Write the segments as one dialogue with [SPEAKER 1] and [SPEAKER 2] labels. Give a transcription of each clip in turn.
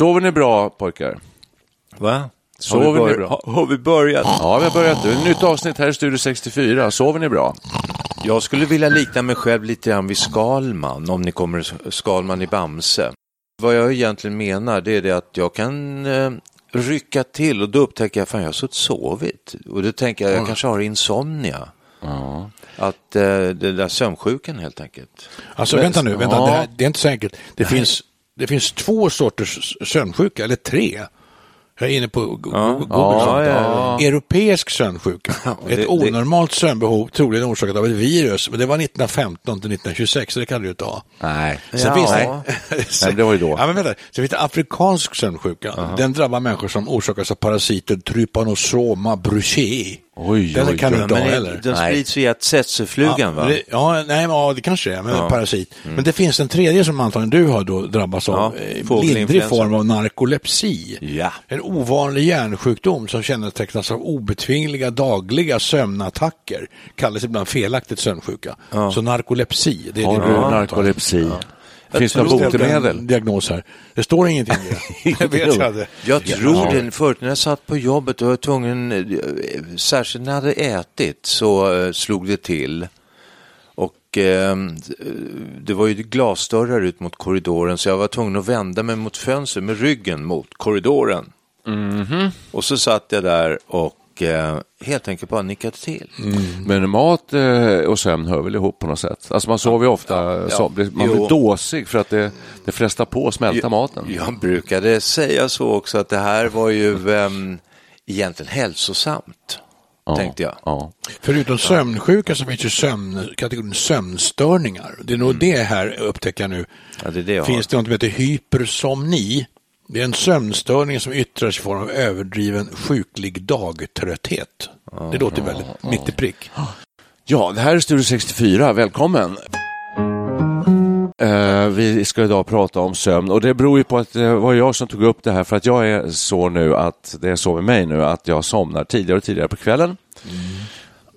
[SPEAKER 1] Sover ni bra pojkar?
[SPEAKER 2] Va?
[SPEAKER 1] Sover
[SPEAKER 2] har, vi
[SPEAKER 1] ni bra?
[SPEAKER 2] ha- har vi börjat?
[SPEAKER 1] Ja, vi har börjat nu. Ett nytt avsnitt här i Studio 64. Sover ni bra?
[SPEAKER 2] Jag skulle vilja likna mig själv lite grann vid Skalman, om ni kommer Skalman i Bamse. Vad jag egentligen menar det är det att jag kan eh, rycka till och då upptäcker jag att jag har suttit sovit. Och då tänker jag, jag kanske har insomnia. Att eh, det där sömnsjukan helt enkelt.
[SPEAKER 3] Alltså vänta nu, vänta,
[SPEAKER 1] Ja.
[SPEAKER 3] det, här, det är inte så enkelt. Det finns, det finns två sorters sömnsjuka, eller tre. Jag är inne på Go- Go- Google.
[SPEAKER 2] Ja, ja, ja.
[SPEAKER 3] Europeisk sömnsjuka.
[SPEAKER 2] det-
[SPEAKER 3] ett onormalt sömnbehov, troligen orsakat av ett virus. Men det var 1915 till 1926, så det kan du inte ha.
[SPEAKER 1] Nej.
[SPEAKER 3] Sen
[SPEAKER 2] Ja.
[SPEAKER 3] finns det,
[SPEAKER 1] Nej, det var ju då.
[SPEAKER 3] Ja, men vänta. Sen finns det afrikansk sömnsjuka. Den drabbar människor som orsakas av parasiten Trypanosoma brucei.
[SPEAKER 1] Oj,
[SPEAKER 3] Den
[SPEAKER 1] oj,
[SPEAKER 3] kan du inte ha heller.
[SPEAKER 2] den sprids via tsetseflugan va?
[SPEAKER 3] Det, ja, nej, ja, det kanske är, men parasit. Men det finns en tredje som antagligen du har då drabbats av,
[SPEAKER 2] Ja,
[SPEAKER 3] eh, lindrig form av narkolepsi.
[SPEAKER 2] Ja.
[SPEAKER 3] En ovanlig hjärnsjukdom som kännetecknas av obetvingliga dagliga sömnattacker. Kallas ibland felaktigt sömnsjuka. Så narkolepsi, det är
[SPEAKER 1] Har
[SPEAKER 3] det
[SPEAKER 1] du
[SPEAKER 3] antar.
[SPEAKER 1] narkolepsi? Finns det något botemedel?
[SPEAKER 3] diagnos här. Det står ingenting i det. Jag vet jag.
[SPEAKER 2] Jag tror det. Förut när jag satt på jobbet och var tvungen, särskilt när jag hade ätit, så eh, slog det till. Och eh, det var ju glasdörrar ut mot korridoren så jag var tvungen att vända mig mot fönstret med ryggen mot korridoren. Och så satt jag där och eh, helt enkelt bara nickade till.
[SPEAKER 1] Men mat eh, och sömn hör väl ihop på något sätt? Alltså man sover ju ofta, så, blir- man
[SPEAKER 2] Jo.
[SPEAKER 1] blir dåsig för att det, det frestar på att smälta maten.
[SPEAKER 2] Jag brukade säga så också att det här var ju ehm, egentligen hälsosamt,
[SPEAKER 1] Ja,
[SPEAKER 2] tänkte jag.
[SPEAKER 1] Ja.
[SPEAKER 3] Förutom sömnsjuka så finns ju sömn, kategorin sömnstörningar. Det är nog det här upptäcker jag nu.
[SPEAKER 2] Ja, det är det jag
[SPEAKER 3] finns det något som heter hypersomni. Det är en sömnstörning som yttrar sig i form av överdriven sjuklig dagtrötthet. Det låter väldigt mitt i prick.
[SPEAKER 1] ja, det här är Studio 64. Välkommen! Eh, vi ska idag prata om sömn och det beror ju på att det var jag som tog upp det här för att jag är så nu att det är så med mig nu att jag somnar tidigare och tidigare på kvällen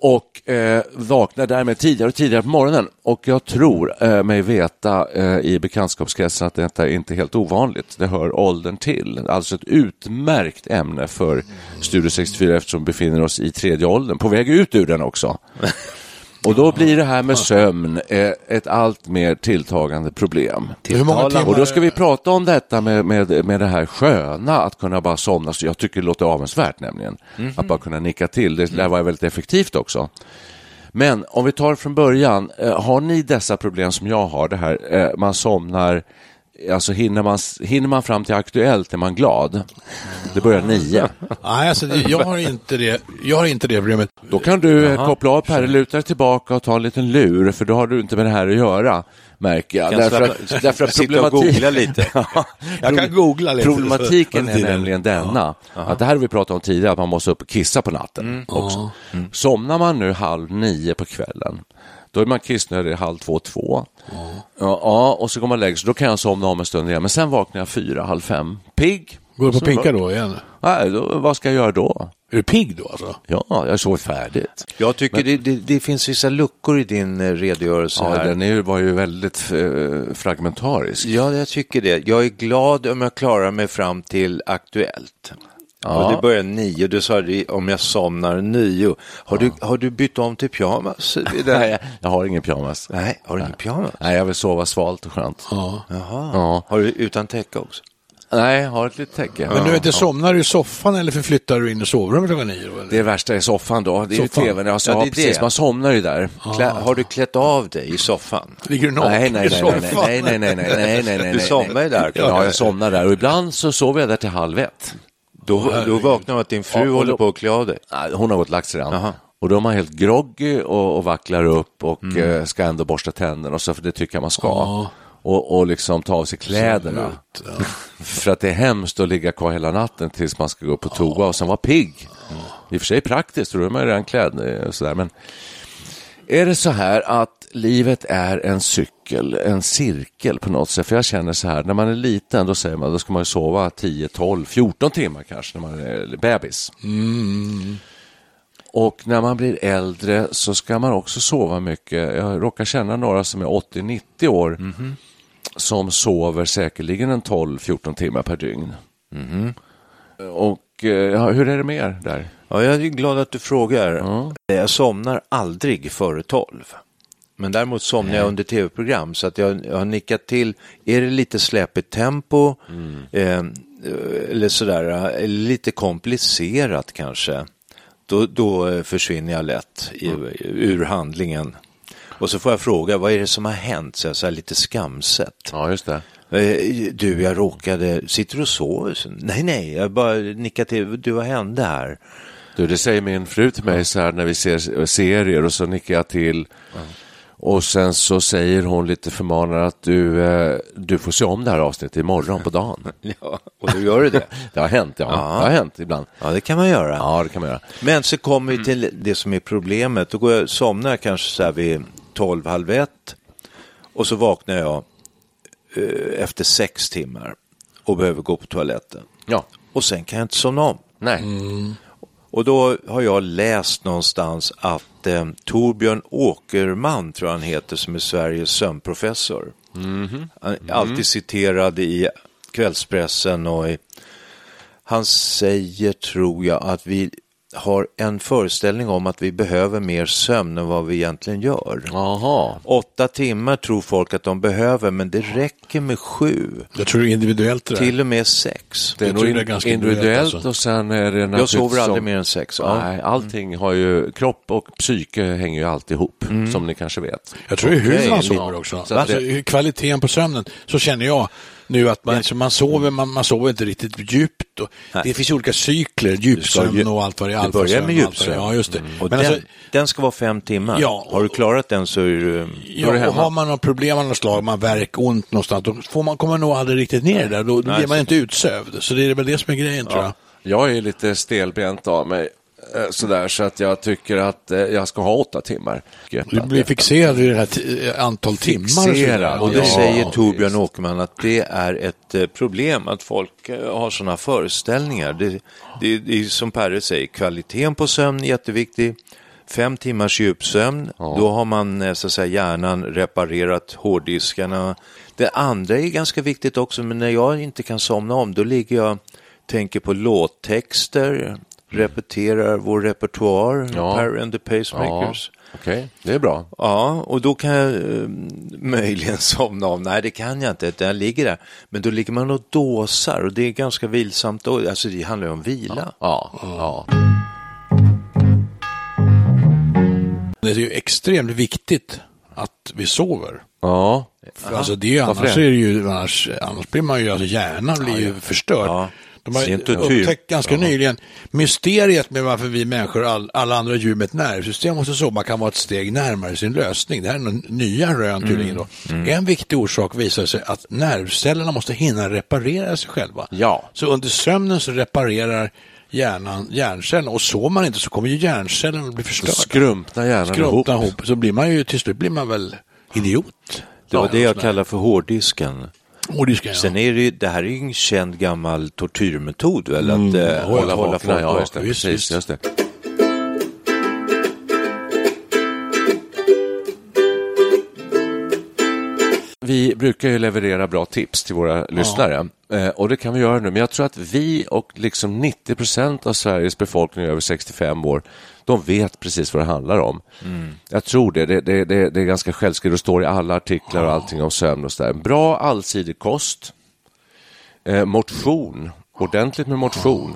[SPEAKER 1] och eh, vaknar därmed tidigare och tidigare på morgonen. Och jag tror eh, mig veta eh, i bekantskapskretsen att detta är inte helt ovanligt. Det hör åldern till. Alltså ett utmärkt ämne för Studio 64 eftersom vi befinner oss i tredje åldern, på väg ut ur den också. Och då blir det här med sömn eh, ett allt mer tilltagande problem.
[SPEAKER 3] Hur många timmar?
[SPEAKER 1] Och då ska vi prata om detta med, med, med det här sköna, att kunna bara somna. Så jag tycker det låter avundsvärt nämligen. Att bara kunna nicka till. Det där var ju väldigt effektivt också. Men om vi tar från början, eh, har ni dessa problem som jag har, det här, eh, man somnar, alltså hinner man, hinner man fram till Aktuellt är man glad. Det börjar nio.
[SPEAKER 3] Nej, alltså, det, jag, har inte det, jag har inte det problemet.
[SPEAKER 1] Då kan du eh, koppla av Per, luta dig tillbaka och ta en liten lur, för då har du inte med det här att göra, märker jag. Därför
[SPEAKER 2] slappa-
[SPEAKER 1] att, därför att
[SPEAKER 2] sitta och
[SPEAKER 1] problematik-
[SPEAKER 2] googla lite.
[SPEAKER 1] Ja,
[SPEAKER 3] Jag kan googla lite.
[SPEAKER 1] Problematiken är nämligen denna, att det här har vi pratat om tidigare, att man måste upp och kissa på natten också. Somnar man nu halv nio på kvällen, då är man kissnödig halv två, två. Ja, ja, och så går man och lägger sig, då kan jag somna om en stund igen, men sen vaknar jag fyra, halv fem, pigg.
[SPEAKER 3] Går du på pinka då igen?
[SPEAKER 1] Nej, då, vad ska jag göra då?
[SPEAKER 3] Är du pigg då alltså?
[SPEAKER 1] Ja, jag sovit färdigt.
[SPEAKER 2] Jag tycker det, det, det finns vissa luckor i din eh, redogörelse
[SPEAKER 1] Ja,
[SPEAKER 2] här.
[SPEAKER 1] den är, ju- var ju väldigt eh, fragmentarisk.
[SPEAKER 2] Ja, jag tycker det. Jag är glad om jag klarar mig fram till Aktuellt. Och det börjar nio, du sa det om jag somnar nio. Har, du, har du bytt om till pyjamas?
[SPEAKER 1] Nej, jag har ingen pyjamas.
[SPEAKER 2] Nej, har du ingen pyjamas?
[SPEAKER 1] Nej, jag vill sova svalt och skönt.
[SPEAKER 3] Ja.
[SPEAKER 2] Jaha.
[SPEAKER 1] Ja.
[SPEAKER 2] Har du utan täcke också?
[SPEAKER 1] Nej, jag har ett litet täcke.
[SPEAKER 3] Men du vet, inte, somnar du i soffan eller förflyttar du in i sovrummet klockan nio? Eller?
[SPEAKER 1] Det värsta är soffan då. Det är
[SPEAKER 3] Soffan.
[SPEAKER 1] ju tvn. Alltså,
[SPEAKER 2] Ja,
[SPEAKER 1] ja,
[SPEAKER 2] det är
[SPEAKER 1] precis.
[SPEAKER 2] det.
[SPEAKER 1] Man somnar ju där.
[SPEAKER 2] Klä, har du klätt av dig i soffan?
[SPEAKER 3] Ligger du naken
[SPEAKER 1] Nej, nej,
[SPEAKER 3] i
[SPEAKER 1] nej, nej,
[SPEAKER 3] soffan?
[SPEAKER 1] nej, nej, nej, nej, nej, nej, nej,
[SPEAKER 2] Du
[SPEAKER 1] nej.
[SPEAKER 2] somnar ju där.
[SPEAKER 1] Ja, jag somnar där och ibland så sover jag där till halv ett.
[SPEAKER 2] Då, då vaknar du att din fru
[SPEAKER 1] Ja, och
[SPEAKER 2] håller
[SPEAKER 1] då-
[SPEAKER 2] på att klä av dig.
[SPEAKER 1] Hon har gått och lagt sig redan.
[SPEAKER 2] Jaha.
[SPEAKER 1] Och då är man helt groggy och, och vacklar upp och
[SPEAKER 2] Mm.
[SPEAKER 1] eh, ska ändå borsta tänderna och så, för det tycker jag man ska. Och, och liksom ta av sig kläderna. för att det är hemskt att ligga kvar hela natten tills man ska gå på toa och sen vara pigg. I och för sig praktiskt, för då är man ju redan klädd eh, och sådär. Men är det så här att livet är en cykel, en cirkel på något sätt? För jag känner så här, när man är liten då säger man då ska man ju sova 10, 12, 14 timmar kanske när man är bebis. Och när man blir äldre så ska man också sova mycket. Jag råkar känna några som är 80-90 år som sover säkerligen en 12-14 timmar per dygn. Och eh, ja, hur är det med er där?
[SPEAKER 2] Ja, jag är glad att du frågar. Jag somnar aldrig före tolv. Men däremot somnar jag under tv-program så att jag, jag har nickat till. Är det lite släpigt tempo eh, eller sådär, eller lite komplicerat kanske, då, då eh, försvinner jag lätt i, ur handlingen. Och så får jag fråga, vad är det som har hänt? Så jag så här lite skamset.
[SPEAKER 1] Ja, just det.
[SPEAKER 2] Eh, Du, jag råkade, sitter du och sover? Så, Nej, nej, jag bara nickar till. Du, vad hände här?
[SPEAKER 1] Du, det säger min fru till mig så här när vi ser serier och så nickar jag till. Och sen så säger hon lite förmanande att du, eh, du får se om det här avsnittet imorgon på dagen.
[SPEAKER 2] Ja, och då gör du det.
[SPEAKER 1] Det har hänt, ja.
[SPEAKER 2] Ja.
[SPEAKER 1] Det har hänt ibland.
[SPEAKER 2] Ja, det kan man göra.
[SPEAKER 1] Ja, det kan man göra.
[SPEAKER 2] Men så kommer vi till det som är problemet. Då går jag somnar kanske så här vid 12, halv ett och så vaknar jag eh, efter sex timmar och behöver gå på toaletten.
[SPEAKER 1] Ja,
[SPEAKER 2] Och sen kan jag inte somna om.
[SPEAKER 1] nej.
[SPEAKER 2] Och då har jag läst någonstans att eh, Torbjörn Åkerman, tror jag han heter, som är Sveriges sömnprofessor. Han är alltid citerad i kvällspressen och i, han säger, tror jag, att vi har en föreställning om att vi behöver mer sömn än vad vi egentligen gör.
[SPEAKER 1] Jaha.
[SPEAKER 2] Åtta timmar tror folk att de behöver, men det räcker med sju,
[SPEAKER 3] Jag tror det är individuellt det där.
[SPEAKER 2] till och med sex.
[SPEAKER 1] Det är nog individuellt
[SPEAKER 3] individuellt, alltså.
[SPEAKER 1] och sen är det
[SPEAKER 2] Jag sover aldrig
[SPEAKER 1] som-
[SPEAKER 2] mer än sex. Ja.
[SPEAKER 1] Nej, allting har ju, kropp och psyke hänger ju alltid ihop, som ni kanske vet.
[SPEAKER 3] Jag tror det är hur man sover också. Alltså, Kvaliteten på sömnen, så känner jag nu att man, så man, sover, man, man sover inte riktigt djupt. Och det finns olika cykler, djupsömn
[SPEAKER 2] ju-
[SPEAKER 3] och allt vad det är.
[SPEAKER 2] det börjar med
[SPEAKER 3] och
[SPEAKER 2] djupsömn.
[SPEAKER 3] Ja, just det.
[SPEAKER 2] Och
[SPEAKER 3] Men
[SPEAKER 2] den,
[SPEAKER 3] alltså,
[SPEAKER 2] den ska vara fem timmar.
[SPEAKER 3] Ja,
[SPEAKER 2] Har du klarat den så är du,
[SPEAKER 3] Ja,
[SPEAKER 2] är du
[SPEAKER 3] och
[SPEAKER 2] hemma.
[SPEAKER 3] har man något problem av något slag, man värk, ont någonstans, då får man, kommer man nog aldrig riktigt ner där. Då, då
[SPEAKER 2] Nej,
[SPEAKER 3] blir man
[SPEAKER 2] så-
[SPEAKER 3] inte utsövd. Så det är väl det som är grejen tror jag.
[SPEAKER 1] Jag är lite stelbent av mig, sådär, så att jag tycker att eh, jag ska ha åtta timmar.
[SPEAKER 3] Du blir fixerad vid det här eh, antal timmar.
[SPEAKER 1] Fixerad,
[SPEAKER 2] Och det
[SPEAKER 1] Ja,
[SPEAKER 2] säger. Torbjörn Åkerman att det är ett eh, problem att folk eh, har sådana föreställningar. Det, det, det är som Perre säger, kvaliteten på sömn är jätteviktig. Fem timmars djupsömn, då har man eh, så att säga, hjärnan reparerat hårddiskarna. Det andra är ganska viktigt också, men när jag inte kan somna om, då ligger jag tänker på låttexter, repeterar vår repertoar,
[SPEAKER 1] Ja.
[SPEAKER 2] Perry and the
[SPEAKER 1] Ja,
[SPEAKER 2] Pacemakers.
[SPEAKER 1] Okej, det är bra.
[SPEAKER 2] Ja, och då kan jag eh, möjligen somna om. Nej, det kan jag inte. Jag ligger där. Men då ligger man och dåsar och det är ganska vilsamt. Då. Alltså, det handlar ju om vila.
[SPEAKER 1] Ja, ja.
[SPEAKER 3] Det är ju extremt viktigt att vi sover.
[SPEAKER 1] ja.
[SPEAKER 3] För alltså det är ju, annars, är det ju, annars, annars blir man ju, alltså hjärnan blir ju förstörd. De har
[SPEAKER 2] och
[SPEAKER 3] upptäckt ganska nyligen mysteriet med varför vi människor, all, alla andra djur med ett nervsystem måste sova kan vara ett steg närmare sin lösning. Det här är nya rön tydligen då.
[SPEAKER 1] Mm.
[SPEAKER 3] En viktig orsak visar sig att nervcellerna måste hinna reparera sig själva.
[SPEAKER 1] Ja.
[SPEAKER 3] Så under sömnen så reparerar hjärnan hjärncellerna och sover man inte så kommer ju hjärncellerna att bli
[SPEAKER 1] Då
[SPEAKER 3] förstörda.
[SPEAKER 1] skrumpnar hjärnan ihop.
[SPEAKER 3] Skrumpna ihop. Så blir man ju, till slut blir man väl idiot.
[SPEAKER 2] Det var det jag kallar för hårddisken.
[SPEAKER 3] Och det ska jag.
[SPEAKER 2] Sen är det, ju- det här är ju en känd gammal tortyrmetod väl? Att
[SPEAKER 3] Mm.
[SPEAKER 2] eh, hålla,
[SPEAKER 1] Hålla
[SPEAKER 2] hålla
[SPEAKER 1] vakna,
[SPEAKER 2] folk
[SPEAKER 1] ja, just det.
[SPEAKER 2] vakna.
[SPEAKER 3] Visst,
[SPEAKER 1] Precis,
[SPEAKER 3] visst.
[SPEAKER 1] just det. Vi brukar ju leverera bra tips till våra lyssnare eh, och det kan vi göra nu. Men jag tror att vi och liksom 90 procent av Sveriges befolkning över 65 år, de vet precis vad det handlar om. Jag tror det. Det, det, det, det är ganska självskrivet. Det står i alla artiklar och allting om sömn och sådär. Bra allsidig kost, eh, motion, ordentligt med motion.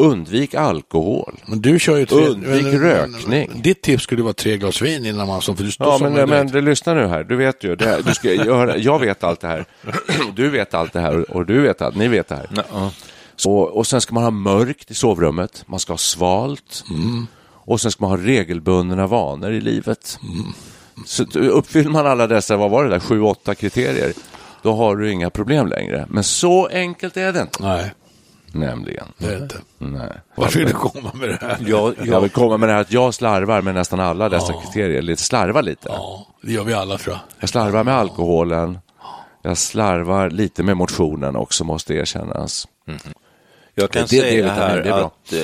[SPEAKER 1] Undvik alkohol.
[SPEAKER 3] Men du kör ju tre...
[SPEAKER 1] Undvik
[SPEAKER 3] men-
[SPEAKER 1] rökning.
[SPEAKER 3] men- Ditt tips skulle vara tre glas vin innan man som... För du
[SPEAKER 1] Ja, men, men du, lyssna nu här. Du vet ju, det här, du ska göra, jag vet allt det här. Du vet allt det här och du vet allt. Ni vet det här. Så, och sen ska man ha mörkt i sovrummet. Man ska ha svalt. Och sen ska man ha regelbundna vanor i livet. Så uppfyller man alla dessa, vad var det där, sju, åtta kriterier, då har du inga problem längre. Men så enkelt är det inte.
[SPEAKER 3] Nej,
[SPEAKER 1] Nämligen.
[SPEAKER 3] det är det inte.
[SPEAKER 1] Nej.
[SPEAKER 3] Vart vill du komma med det här?
[SPEAKER 2] Jag,
[SPEAKER 1] Jag vill komma med det här att jag slarvar med nästan alla dessa kriterier. Lite slarvar lite.
[SPEAKER 3] Ja, det gör vi alla tror jag.
[SPEAKER 1] Jag slarvar med alkoholen. Jag slarvar lite med motionen också, måste erkännas.
[SPEAKER 2] jag kan
[SPEAKER 1] Det- det-
[SPEAKER 2] säga
[SPEAKER 1] D-vitamin,
[SPEAKER 2] här
[SPEAKER 1] det är bra.
[SPEAKER 2] att eh,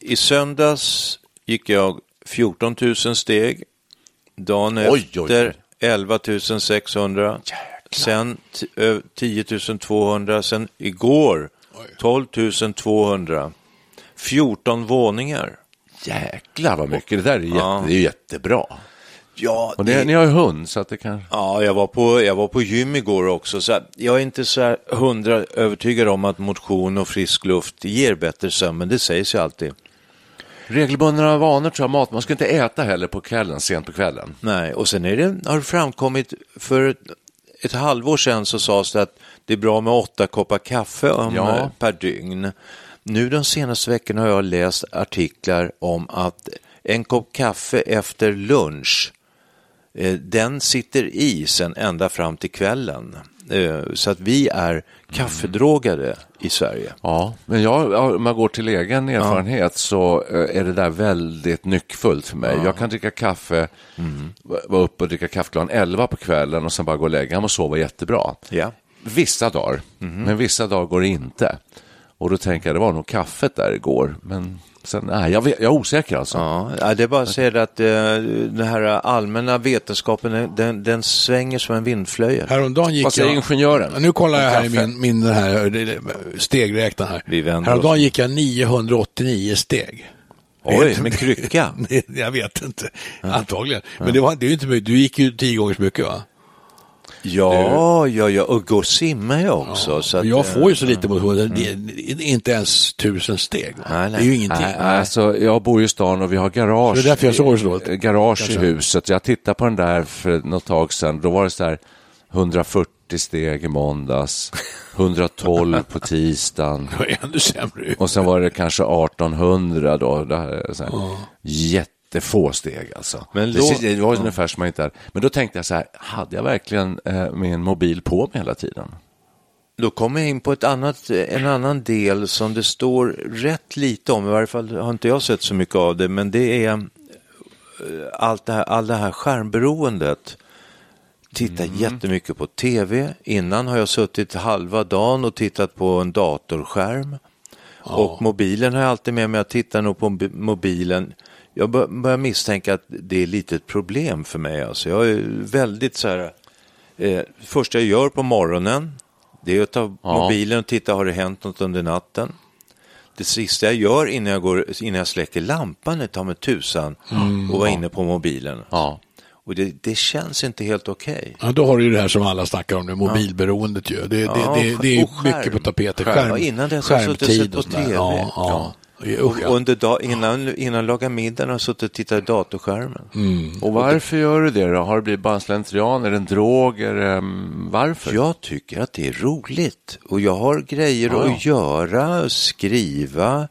[SPEAKER 2] i söndags gick jag 14 000 steg. Dagen
[SPEAKER 1] Oj, oj, oj.
[SPEAKER 2] efter 11 600. Sen t- ö- 10 200. Sen igår 12 200. 14 våningar.
[SPEAKER 1] Jäklar vad mycket. Det där är, jätte,
[SPEAKER 2] Ja.
[SPEAKER 1] det är jättebra.
[SPEAKER 2] Ja,
[SPEAKER 1] Och det, ni har ju hund, så att det kan...
[SPEAKER 2] Ja, jag var på, jag var på gym igår också. Så jag är inte så här hundra övertygad om att motion och frisk luft ger bättre sömn, men det sägs ju alltid.
[SPEAKER 1] Regelbundna vanor tror jag, mat. Man ska inte äta heller på kvällen, sent på kvällen.
[SPEAKER 2] Nej, och sen är det, har det framkommit, för ett, ett halvår sedan så sades det att det är bra med åtta koppar kaffe om,
[SPEAKER 1] Ja.
[SPEAKER 2] eh, per dygn. Nu de senaste veckorna har jag läst artiklar om att en kopp kaffe efter lunch, eh, den sitter i sen ända fram till kvällen. Eh, Så att vi är kaffedrogade i Sverige.
[SPEAKER 1] Ja, men jag, ja, om man går till egen erfarenhet så eh, är det där väldigt nyckfullt för mig. Jag kan dricka kaffe, va- vara uppe och dricka kaffe klockan 11 på kvällen och sen bara gå och lägga mig och sova jättebra.
[SPEAKER 2] Ja.
[SPEAKER 1] Vissa dagar, men vissa dagar går det inte. Och då tänker jag, det var nog kaffet där igår. Men sen, nej, jag, vet, jag är osäker alltså.
[SPEAKER 2] Ja, det är bara att säga att eh, den här allmänna vetenskapen, den, den svänger som en vindflöjel.
[SPEAKER 3] Häromdagen gick
[SPEAKER 1] Vad säger
[SPEAKER 3] jag...
[SPEAKER 1] ingenjören?
[SPEAKER 3] Nu kollar jag här i min, min den här stegräknaren här.
[SPEAKER 2] Vi
[SPEAKER 3] Häromdagen
[SPEAKER 2] oss.
[SPEAKER 3] gick jag 989 steg.
[SPEAKER 2] Oj, med krycka.
[SPEAKER 3] Jag vet inte, antagligen. Men det, var, det är ju inte mycket. Du gick ju tio gånger så mycket va?
[SPEAKER 2] Ja, ja, ja, och gå och simma jag också. så
[SPEAKER 3] Och
[SPEAKER 2] att,
[SPEAKER 3] jag
[SPEAKER 2] eh,
[SPEAKER 3] får ju så lite motion, är inte ens tusen steg.
[SPEAKER 2] Nej, nej.
[SPEAKER 3] Det är ju ingenting.
[SPEAKER 1] Nej, alltså, jag bor i stan och vi har garage,
[SPEAKER 3] Så det är därför jag sover så
[SPEAKER 1] eh, garage i huset. Jag tittade på den där för något tag sedan. Då var det så här 140 steg i måndags, 112 på tisdagen.
[SPEAKER 3] Det var ännu sämre.
[SPEAKER 1] Och sen var det kanske 1800 då. Det här, är så här, Jättefå steg alltså.
[SPEAKER 2] Men
[SPEAKER 1] det,
[SPEAKER 2] då-
[SPEAKER 1] det var ungefär som man inte är. Men då tänkte jag så här, hade jag verkligen eh, min mobil på mig hela tiden?
[SPEAKER 2] Då kommer jag in på ett annat, en annan del som det står rätt lite om, i varje fall har inte jag sett så mycket av det, men det är eh, allt det här, all det här skärmberoendet. Tittar
[SPEAKER 1] Mm.
[SPEAKER 2] jättemycket på tv. Innan har jag suttit halva dagen och tittat på en datorskärm. Och mobilen har jag alltid med mig. Jag tittar nog på mobilen. Jag bör- börjar misstänka att det är lite ett problem för mig. Alltså jag är väldigt så här. Eh, första jag gör på morgonen, det är att ta
[SPEAKER 1] Ja.
[SPEAKER 2] mobilen och titta, har det hänt något under natten? Det sista jag gör innan jag, går, innan jag släcker lampan är ta med tusan och vara inne på mobilen.
[SPEAKER 1] Ja.
[SPEAKER 2] Och det, det känns inte helt okej.
[SPEAKER 3] Ja, då har du ju det här som alla snackar om, det mobilberoendet ju. Det,
[SPEAKER 2] Ja,
[SPEAKER 3] det, det, det är mycket på tapeten.
[SPEAKER 2] Skärm. Ja, innan dess har jag suttit på. TV.
[SPEAKER 3] Ja, ja.
[SPEAKER 2] Och under dag, innan, innan jag lagar middagen har jag suttit och tittat i datorskärmen.
[SPEAKER 3] Mm.
[SPEAKER 1] Och varför gör du det då? Har det blivit bara en slentrian? Är det en drog? Är det, mm, varför?
[SPEAKER 2] Jag tycker att det är roligt och jag har grejer
[SPEAKER 1] Ja, ja.
[SPEAKER 2] att göra, skriva,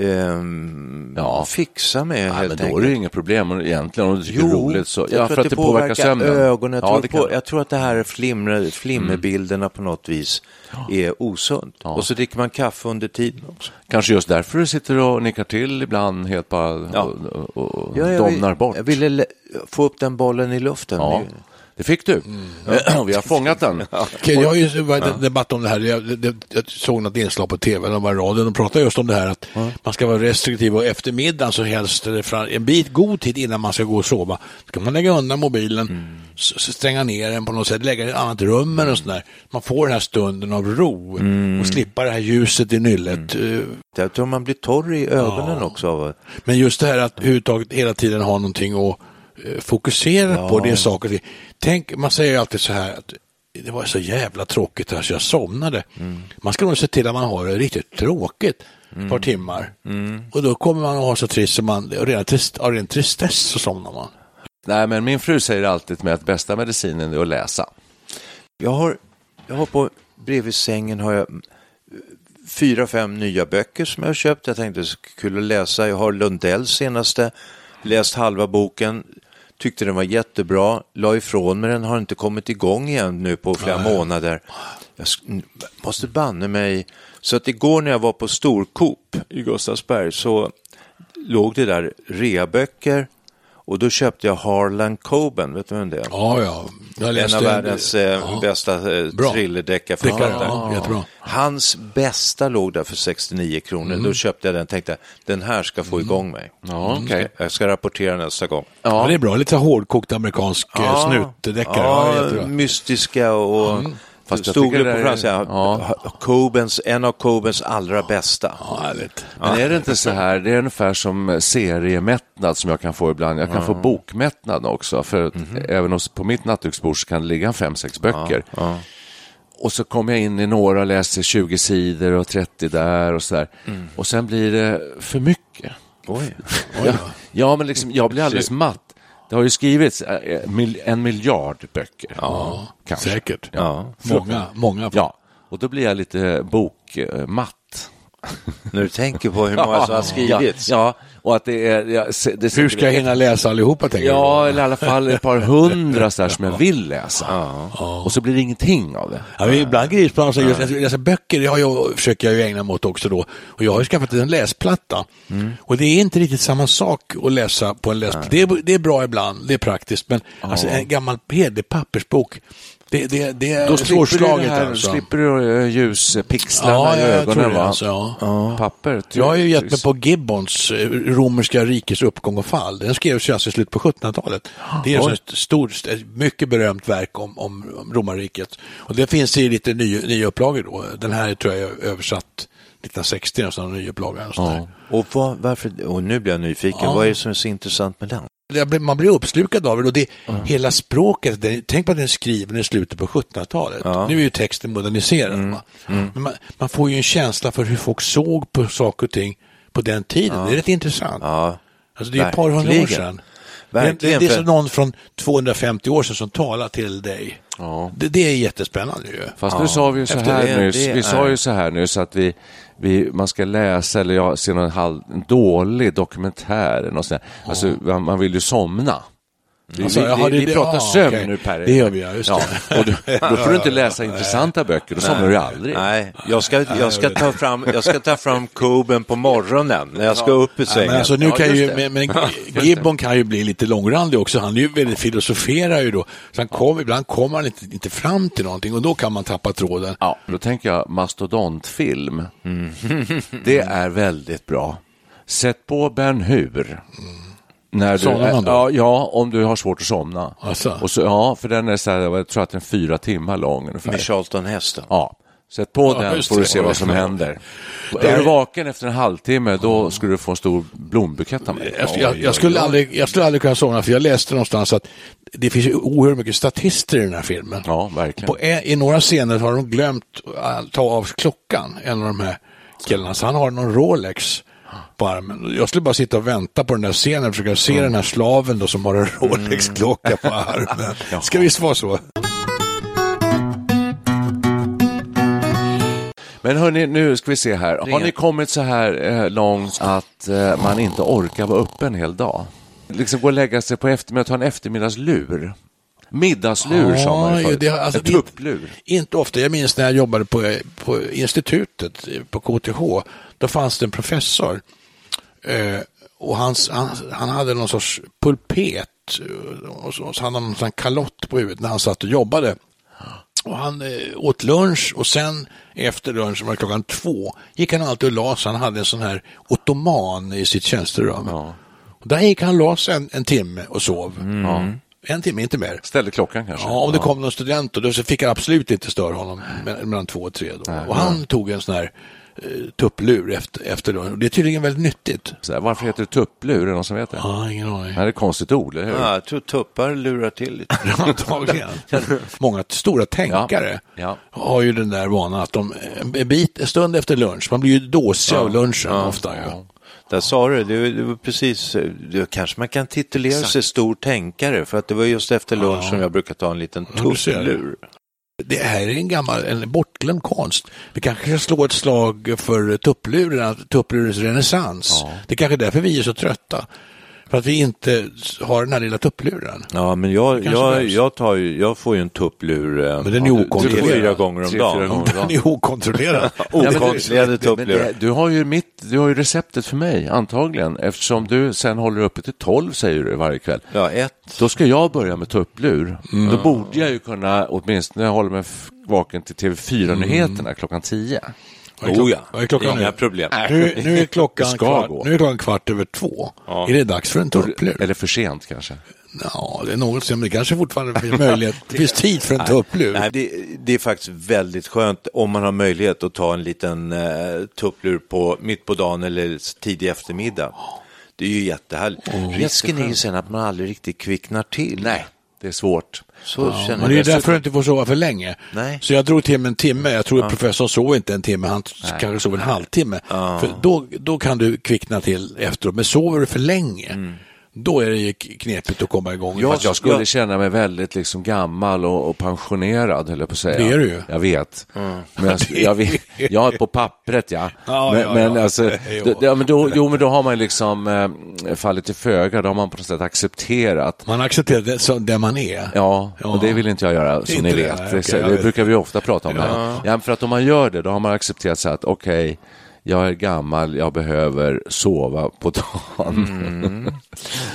[SPEAKER 2] ehm,
[SPEAKER 1] Ja.
[SPEAKER 2] fixa med
[SPEAKER 1] Ja,
[SPEAKER 2] helt
[SPEAKER 1] men då
[SPEAKER 2] enkelt.
[SPEAKER 1] är det inget problem egentligen om du tycker det är roligt. Så,
[SPEAKER 2] jag
[SPEAKER 1] ja,
[SPEAKER 2] tror
[SPEAKER 1] för att det påverkar sömnen.
[SPEAKER 2] ögonen. Jag,
[SPEAKER 1] ja,
[SPEAKER 2] tror på,
[SPEAKER 1] kan. Mm.
[SPEAKER 2] jag tror att det här flimmer, flimmerbilderna på något vis är osunt. Och så dricker man kaffe under tiden också.
[SPEAKER 1] Kanske just därför du sitter och nickar till ibland helt bara och, och, och domnar
[SPEAKER 2] vill-
[SPEAKER 1] bort.
[SPEAKER 2] jag ville få upp den bollen i luften.
[SPEAKER 1] Ja. Det fick du. Och vi har fångat den.
[SPEAKER 3] Okej, jag har ju varit en debatt om det här. Jag, det, jag såg något inslag på tv eller var radion och pratade just om det här att man ska vara restriktiv och eftermiddagen så helst en bit god tid innan man ska gå och sova ska man lägga undan mobilen, s- stänga ner den på något sätt, lägga den i ett annat rum eller sånt där. Man får den här stunden av ro och slippa det här ljuset i nyllet. Eh,
[SPEAKER 2] Jag tror man blir torr i ögonen också av
[SPEAKER 3] Men just det här att överhuvudtaget hela tiden ha någonting att eh, fokusera på, det är saker. Tänk, man säger ju alltid så här att det var så jävla tråkigt här så jag somnade. Man ska nog se till att man har det riktigt tråkigt ett par timmar. Och då kommer man att ha så trist som man, redan trist, av ren tristess så somnar man.
[SPEAKER 1] Nej, men min fru säger alltid till mig att bästa medicinen är att läsa.
[SPEAKER 2] Jag har, jag har på, bredvid sängen har jag fyra, fem nya böcker som jag har köpt. Jag tänkte det skulle kul att läsa. Jag har Lundells senaste, läst halva boken, tyckte den var jättebra, la ifrån mig den, har inte kommit igång igen nu på flera månader. Jag måste banne mig. Så att igår när jag var på Storkop i Gustavsberg så låg det där reaböcker och då köpte jag Harlan Coben, vet du vem det är?
[SPEAKER 3] Ja, ja. Jag
[SPEAKER 2] En
[SPEAKER 3] läste
[SPEAKER 2] av världens eh,
[SPEAKER 3] ja.
[SPEAKER 2] bästa eh.
[SPEAKER 3] Deckare, ja, jättebra.
[SPEAKER 2] Hans bästa låg där för 69 kronor.
[SPEAKER 3] Mm.
[SPEAKER 2] Då köpte jag den och tänkte den här ska få igång mig.
[SPEAKER 1] Ja, okej.
[SPEAKER 2] Jag ska rapportera nästa gång.
[SPEAKER 3] Ja. det är bra. Lite hårdkokt amerikansk ja. snutdeckare. Ja,
[SPEAKER 2] Ja, mystiska och
[SPEAKER 1] Fast jag
[SPEAKER 2] stod
[SPEAKER 1] tycker
[SPEAKER 2] på
[SPEAKER 1] är-
[SPEAKER 2] franska.
[SPEAKER 1] ja.
[SPEAKER 2] Ja. Cobens, en av Cobens allra bästa.
[SPEAKER 3] Ja, härligt.
[SPEAKER 1] Men är det inte så här, det är ungefär som seriemättnad som jag kan få ibland. Jag kan få bokmättnad också, för att även hos, på mitt nattduksbord så kan det ligga fem, sex böcker. Och så kommer jag in i några och läser 20 sidor och 30 där och så där. Och sen blir det för mycket.
[SPEAKER 2] Oj.
[SPEAKER 1] Ja, ja men liksom, jag blir alldeles matt. Det har ju skrivits eh, mil- en miljard böcker. Ja, kanske.
[SPEAKER 3] Säkert.
[SPEAKER 2] Ja.
[SPEAKER 3] Många, många.
[SPEAKER 1] Ja, och då blir jag lite bokmatt.
[SPEAKER 2] När du tänker på hur många som har skrivits.
[SPEAKER 1] Ja, ja, och att det är... Ja, det,
[SPEAKER 3] Hur ska jag hinna läsa allihopa, tänker
[SPEAKER 1] Ja,
[SPEAKER 3] du?
[SPEAKER 1] eller i alla fall ett par hundra så som jag vill läsa. Och så blir det ingenting av det.
[SPEAKER 3] Ja, men ibland grips man alltså, just, alltså, läsa böcker det har jag, försöker jag ju ägna mig åt också då. Och jag har ju skaffat en läsplatta. Och det är inte riktigt samma sak att läsa på en läsplatta. Det är, det är bra ibland, det är praktiskt, men alltså, en gammal hederlig pappersbok, det, det, det
[SPEAKER 1] Då slipper du, här,
[SPEAKER 3] alltså.
[SPEAKER 1] slipper du eh, ljuspixlarna
[SPEAKER 3] Ja,
[SPEAKER 1] i
[SPEAKER 3] ja,
[SPEAKER 1] ögonen. va?
[SPEAKER 3] alltså, ja.
[SPEAKER 1] Papper.
[SPEAKER 3] Jag har ju gett mig på Gibbons eh, romerska rikets uppgång och fall. Den skrevs ju alltså i slutet på 1700-talet. Det är ett stort, ett mycket berömt verk om, om, om romarriket. Och det finns i lite ny, nya upplagor då. Den här tror jag är översatt 1960, nästan en ny upplaga. Och sådär.
[SPEAKER 2] Och vad, varför, och nu blir jag nyfiken, vad är det som är så intressant med den?
[SPEAKER 3] Man blir uppslukad av det och det, hela språket, det, tänk på att den är skriven i slutet på 1700-talet. Nu är ju texten moderniserad. va? Men man, man får ju en känsla för hur folk såg på saker och ting på den tiden. Det är rätt intressant.
[SPEAKER 2] Ja,
[SPEAKER 3] Alltså det är ett par hundra år sedan. Det,
[SPEAKER 2] Verkligen,
[SPEAKER 3] det är som någon från 250 år sedan som talar till dig.
[SPEAKER 1] Ja.
[SPEAKER 3] Det, det är jättespännande ju.
[SPEAKER 1] Fast nu sa vi ju så
[SPEAKER 2] Efter
[SPEAKER 1] här
[SPEAKER 2] det-
[SPEAKER 1] nyss,
[SPEAKER 2] det
[SPEAKER 1] vi sa ju så här nyss att vi, vi, man ska läsa eller ja, se någon halv, en dålig dokumentär eller något sånt. Alltså, man, man vill ju somna. Vi,
[SPEAKER 3] Alltså,
[SPEAKER 1] vi,
[SPEAKER 3] jaha,
[SPEAKER 1] vi,
[SPEAKER 3] det-
[SPEAKER 1] vi pratar
[SPEAKER 3] ja,
[SPEAKER 1] sömn
[SPEAKER 3] okej.
[SPEAKER 1] nu Per.
[SPEAKER 3] Det gör vi, ja, just
[SPEAKER 1] ja.
[SPEAKER 3] det.
[SPEAKER 1] Och du, då får du inte läsa intressanta böcker, då somnar du aldrig.
[SPEAKER 2] Nej, jag ska, jag, ska ta fram, jag ska ta fram Coben på morgonen när jag ska upp
[SPEAKER 3] Ja,
[SPEAKER 2] sängen.
[SPEAKER 3] men alltså nu
[SPEAKER 1] Ja,
[SPEAKER 3] kan ju, men, men Gibbon kan ju bli lite långrandig också. Han är ju väldigt filosoferar ju då. Så han kom, ibland kommer han inte, inte fram till någonting och då kan man tappa tråden.
[SPEAKER 1] Ja, då tänker jag mastodontfilm. Det är väldigt bra. Sätt på Ben Hur. När du,
[SPEAKER 3] Somnar man då?
[SPEAKER 1] ja, ja, om du har svårt att somna.
[SPEAKER 3] Asså?
[SPEAKER 1] Och så, ja, för den är så här, jag tror att den är fyra timmar lång ungefär.
[SPEAKER 2] Med Charlton Heston.
[SPEAKER 1] Ja, sätt på
[SPEAKER 3] Ja,
[SPEAKER 1] den får du
[SPEAKER 3] det.
[SPEAKER 1] se vad som händer. Är du vaken efter en halvtimme, då skulle du få en stor blombukett av mig.
[SPEAKER 3] Jag, jag, jag, skulle aldrig, jag skulle aldrig kunna somna för jag läste någonstans att det finns oerhört mycket statister i den här filmen.
[SPEAKER 1] Ja, verkligen.
[SPEAKER 3] På, I några scener har de glömt att ta av klockan, en av de här killarna. Så han har någon Rolex på armen. Jag skulle bara sitta och vänta på den där scenen och försöka se den här slaven då som har en Rolex-klocka på armen. Ska visst vara så.
[SPEAKER 1] Men hörni, nu ska vi se här. Har ni kommit så här eh, långt att eh, man inte orkar vara uppe en hel dag? Liksom gå och lägga sig på eftermiddagen, ta en eftermiddagslur. Middagslur sa man ju förut.
[SPEAKER 3] det- alltså,
[SPEAKER 1] en tupplur.
[SPEAKER 3] Inte ofta. Jag minns när jag jobbade på, på institutet på KTH. Då fanns det en professor. Eh, och hans, han, han hade någon sorts pulpet eh, och så, så hade han en sån kalott på huvudet när han satt och jobbade. Och han eh, åt lunch och sen efter lunch, var det klockan två, gick han alltid och la sig. Han hade en sån här ottoman i sitt tjänsterum.
[SPEAKER 1] Ja.
[SPEAKER 3] Och där gick han och la sig en, en timme och sov.
[SPEAKER 1] Ja.
[SPEAKER 3] En timme, inte mer.
[SPEAKER 1] Ställde klockan kanske?
[SPEAKER 3] Ja, om det kom någon student då, så fick han absolut inte störa honom me- mellan två och tre. Då. och han tog en sån här tupplur efter, efter lunch. Det är tydligen väldigt nyttigt.
[SPEAKER 1] Så här, varför heter det tupplur? Är det någon som vet det?
[SPEAKER 3] Ja, ingen aning.
[SPEAKER 1] Det här är ett konstigt ord, eller hur?
[SPEAKER 2] Ja, jag tror tuppar lurar till lite.
[SPEAKER 3] Antagligen. Många stora tänkare
[SPEAKER 1] Ja.
[SPEAKER 3] har ju den där vanan att de en bit, en stund efter lunch, man blir ju dåsig av lunchen ofta. Ja.
[SPEAKER 2] Där sa du, det, det var precis, det, kanske man kan titulera sig stor tänkare för att det var just efter lunch som jag brukar ta en liten
[SPEAKER 3] Ja,
[SPEAKER 2] tupplur.
[SPEAKER 3] Det här är en gammal, en bortglömd konst. Vi kanske ska slå ett slag för tuppluren, tupplurens renässans. Det är kanske är därför vi är så trötta. För att vi inte har den här lilla tuppluren.
[SPEAKER 2] Ja, men jag, jag, jag, tar ju, jag får ju en tupplur eh,
[SPEAKER 3] Men den är okontrollerad.
[SPEAKER 2] fyra gånger om dagen.
[SPEAKER 3] Den är okontrollerad.
[SPEAKER 2] Tupplurar.
[SPEAKER 1] det, du, har ju mitt, du har ju receptet för mig, antagligen, eftersom du sen håller uppe till 12, säger du, varje kväll.
[SPEAKER 2] Ja, ett.
[SPEAKER 1] Då ska jag börja med tupplur. Då borde jag ju kunna åtminstone hålla mig vaken till TV4-nyheterna klockan 10.
[SPEAKER 2] Oh ja,
[SPEAKER 3] vad är klockan
[SPEAKER 2] inga
[SPEAKER 3] nu?
[SPEAKER 2] problem.
[SPEAKER 3] Nu, nu, är klockan kvart,
[SPEAKER 1] gå.
[SPEAKER 3] nu är klockan kvart över två. Är det dags för en tupplur?
[SPEAKER 1] Eller för sent kanske.
[SPEAKER 3] Ja, det är något som det kanske fortfarande finns möjlighet. Det finns tid för en tupplur.
[SPEAKER 2] Nej, det, det är faktiskt väldigt skönt om man har möjlighet att ta en liten eh, tupplur på, mitt på dagen eller tidig eftermiddag. Det är ju jättehärligt. Risken är ju sen att man aldrig riktigt kvicknar till.
[SPEAKER 1] Nej, det är svårt.
[SPEAKER 2] Så
[SPEAKER 3] Ja,
[SPEAKER 2] känner
[SPEAKER 3] men det är
[SPEAKER 2] jag
[SPEAKER 3] därför du inte får sova för länge.
[SPEAKER 2] Nej.
[SPEAKER 3] Så jag drog till med en timme. Jag tror att professorn sov inte en timme, han kanske sov en halvtimme. För då, då kan du kvickna till efteråt. Men sover du för länge, då är det knepigt att komma igång.
[SPEAKER 1] Jag,
[SPEAKER 3] Fast
[SPEAKER 1] jag skulle
[SPEAKER 2] jag-
[SPEAKER 1] känna mig väldigt liksom gammal och, och pensionerad, höll jag på att säga.
[SPEAKER 3] Det är du ju.
[SPEAKER 1] Jag vet. Men jag, jag, vet jag är på pappret, ja.
[SPEAKER 3] Ja,
[SPEAKER 1] men,
[SPEAKER 3] ja,
[SPEAKER 1] men
[SPEAKER 3] ja.
[SPEAKER 1] alltså,
[SPEAKER 3] Jo.
[SPEAKER 1] ja, men då, jo, men då har man liksom eh, fallit till föga. Då har man på något sätt accepterat.
[SPEAKER 3] Man accepterar det som det man är.
[SPEAKER 1] Ja,
[SPEAKER 3] Ja.
[SPEAKER 1] och det vill inte jag göra, som ni vet. det,
[SPEAKER 3] jag
[SPEAKER 1] det brukar vi ofta prata om. Ja. Ja, för att om man gör det, då har man accepterat sig att okej, jag är gammal, jag behöver sova på dagen.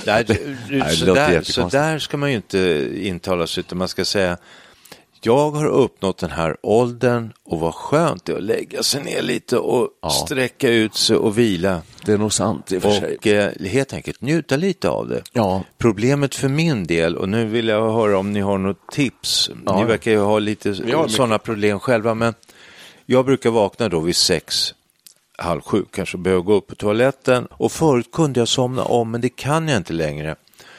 [SPEAKER 2] Du,
[SPEAKER 1] Nej, det
[SPEAKER 2] så, där, så där ska man ju inte intala sig, utan man ska säga jag har uppnått den här åldern och vad skönt det är att lägga sig ner lite och sträcka ut sig och vila.
[SPEAKER 1] Det är nog sant i och för sig.
[SPEAKER 2] Och eh, helt enkelt njuta lite av det.
[SPEAKER 1] Ja.
[SPEAKER 2] Problemet för min del, och nu vill jag höra om ni har något tips.
[SPEAKER 1] Ja.
[SPEAKER 2] Ni verkar ju ha lite sådana problem själva, men jag brukar vakna då vid sex, halv sju, kanske behöver gå upp på toaletten. Och förut kunde jag somna om, men det kan jag inte längre.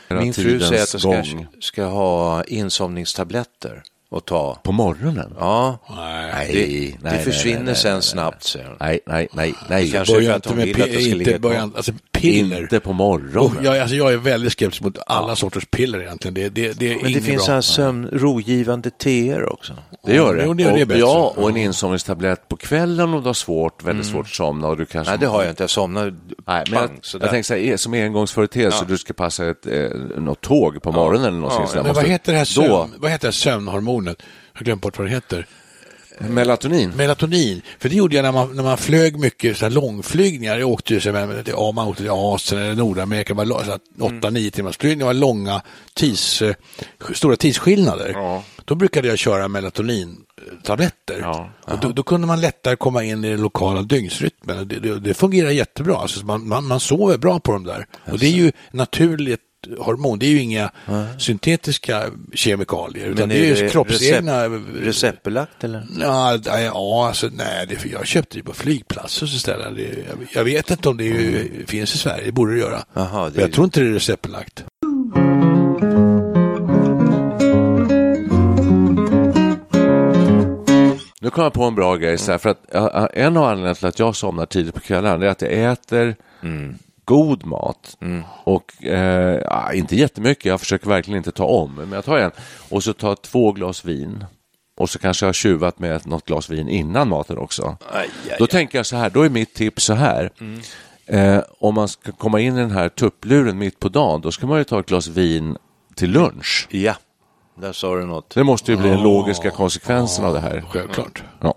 [SPEAKER 2] Min fru säger att jag ska, ska ha insomningstabletter att ta.
[SPEAKER 1] På morgonen?
[SPEAKER 2] Ja,
[SPEAKER 1] Nej,
[SPEAKER 2] det,
[SPEAKER 1] nej,
[SPEAKER 2] det
[SPEAKER 1] nej,
[SPEAKER 2] försvinner
[SPEAKER 1] nej, nej,
[SPEAKER 2] sen snabbt, säger hon.
[SPEAKER 1] Nej, nej, nej, nej.
[SPEAKER 2] Kanske
[SPEAKER 3] Börja inte med inte börja, alltså piller.
[SPEAKER 1] Inte på morgonen.
[SPEAKER 3] Oh, jag, alltså, jag är väldigt skeptisk mot alla sorters piller egentligen. Det, det, det är
[SPEAKER 2] Men det finns
[SPEAKER 3] bra.
[SPEAKER 2] här sömn, rogivande teer också.
[SPEAKER 1] Det gör det.
[SPEAKER 3] Jo, det är det
[SPEAKER 1] och, ja, och en insomningstablett på kvällen om du har svårt, väldigt svårt att somna. Och du kanske...
[SPEAKER 2] Nej, det har jag inte. Jag somnar
[SPEAKER 1] Nej, men jag,
[SPEAKER 2] pang, sådär.
[SPEAKER 1] jag tänker så här, som engångsföreteelse, du ska passa ett, eh, något tåg på morgonen eller någonting sådär.
[SPEAKER 3] Men vad heter det här sömn, vad heter det här sömnhormonet? Jag har glömt bort vad det heter.
[SPEAKER 1] melatonin.
[SPEAKER 3] Melatonin. För det gjorde jag när man, när man flög mycket så här långflygningar. Jag åkte ju så här, till, ja, man åkte till Asien eller Nordamerika. Det var lo- så här åtta, nio timmars flygningar. Det var långa tids, eh, stora tidsskillnader.
[SPEAKER 1] Ja.
[SPEAKER 3] Då brukade jag köra melatonintabletter.
[SPEAKER 1] Ja.
[SPEAKER 3] Och då, då kunde man lättare komma in i den lokala dygnsrytmen. Det, det, det fungerar jättebra. Alltså man, man, man sover bra på dem där. Och det är ju naturligt hormon. Det är ju inga syntetiska kemikalier. Utan det är ju kroppsegna...
[SPEAKER 2] recept, receptbelagt eller?
[SPEAKER 3] Ja, nej, ja alltså, nej, det, jag köpte det på flygplatser så ställen. Det, jag, jag vet inte om det är, finns i Sverige, det borde det göra.
[SPEAKER 2] Jaha, det
[SPEAKER 3] Men jag
[SPEAKER 2] är-
[SPEAKER 3] tror inte det är receptbelagt.
[SPEAKER 1] Nu kom jag på en bra grej, så här, för att en av anledningarna till att jag somnar tidigt på kvällen är att jag äter god mat. Och eh, inte jättemycket, jag försöker verkligen inte ta om, men jag tar en. Och så tar jag två glas vin. Och så kanske jag har tjuvat med något glas vin innan maten också.
[SPEAKER 2] Aj, aj,
[SPEAKER 1] Då tänker jag så här, då är mitt tips så här. Eh, om man ska komma in i den här tuppluren mitt på dagen, då ska man ju ta ett glas vin till lunch.
[SPEAKER 2] Ja, där sa du något.
[SPEAKER 1] Det måste ju bli den logiska konsekvensen av det här.
[SPEAKER 3] Självklart.
[SPEAKER 1] Ja.